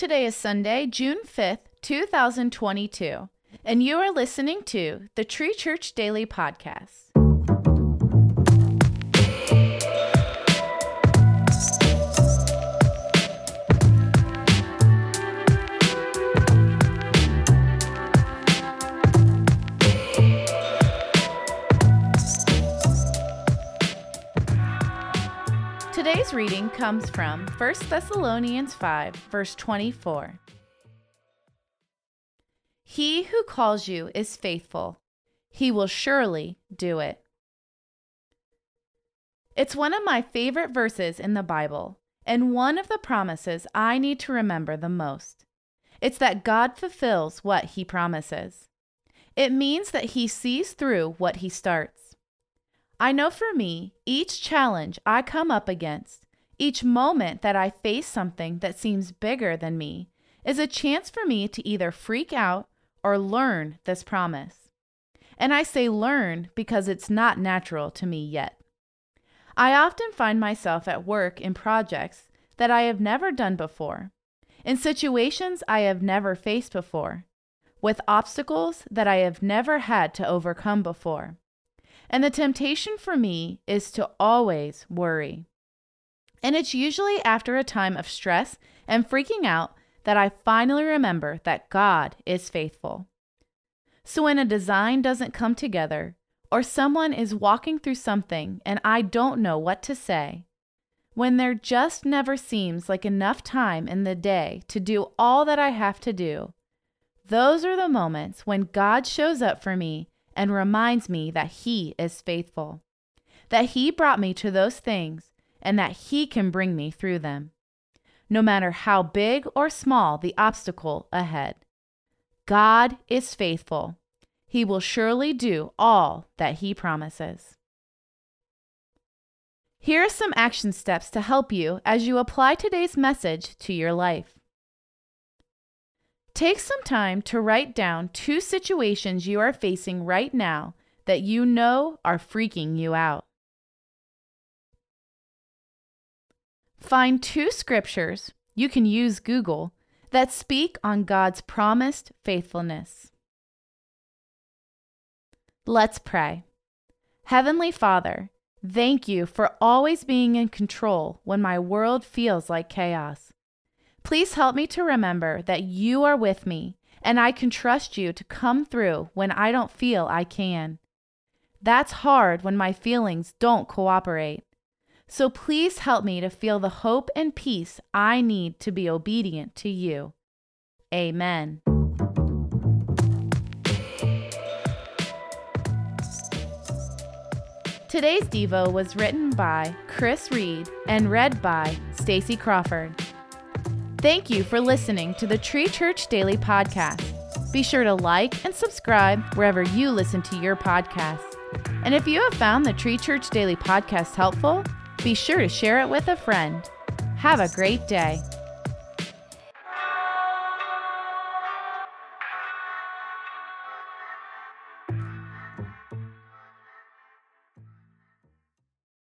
Today is Sunday, June 5th, 2022, and you are listening to the Tree Church Daily Podcast. Reading comes from 1 Thessalonians 5, verse 24. He who calls you is faithful, he will surely do it. It's one of my favorite verses in the Bible, and one of the promises I need to remember the most. It's that God fulfills what he promises. It means that he sees through what he starts. I know for me, each challenge I come up against, each moment that I face something that seems bigger than me, is a chance for me to either freak out or learn this promise. And I say learn because it's not natural to me yet. I often find myself at work in projects that I have never done before, in situations I have never faced before, with obstacles that I have never had to overcome before. And the temptation for me is to always worry. And it's usually after a time of stress and freaking out that I finally remember that God is faithful. So when a design doesn't come together, or someone is walking through something and I don't know what to say, when there just never seems like enough time in the day to do all that I have to do, those are the moments when God shows up for me and reminds me that He is faithful, that He brought me to those things, and that He can bring me through them, no matter how big or small the obstacle ahead. God is faithful. He will surely do all that He promises. Here are some action steps to help you as you apply today's message to your life. Take some time to write down two situations you are facing right now that you know are freaking you out. Find two scriptures, you can use Google, that speak on God's promised faithfulness. Let's pray. Heavenly Father, thank you for always being in control when my world feels like chaos. Please help me to remember that you are with me and I can trust you to come through when I don't feel I can. That's hard when my feelings don't cooperate. So please help me to feel the hope and peace I need to be obedient to you. Amen. Today's Devo was written by Chris Reed and read by Stacy Crawford. Thank you for listening to the Tree Church Daily Podcast. Be sure to like and subscribe wherever you listen to your podcasts. And if you have found the Tree Church Daily Podcast helpful, be sure to share it with a friend. Have a great day.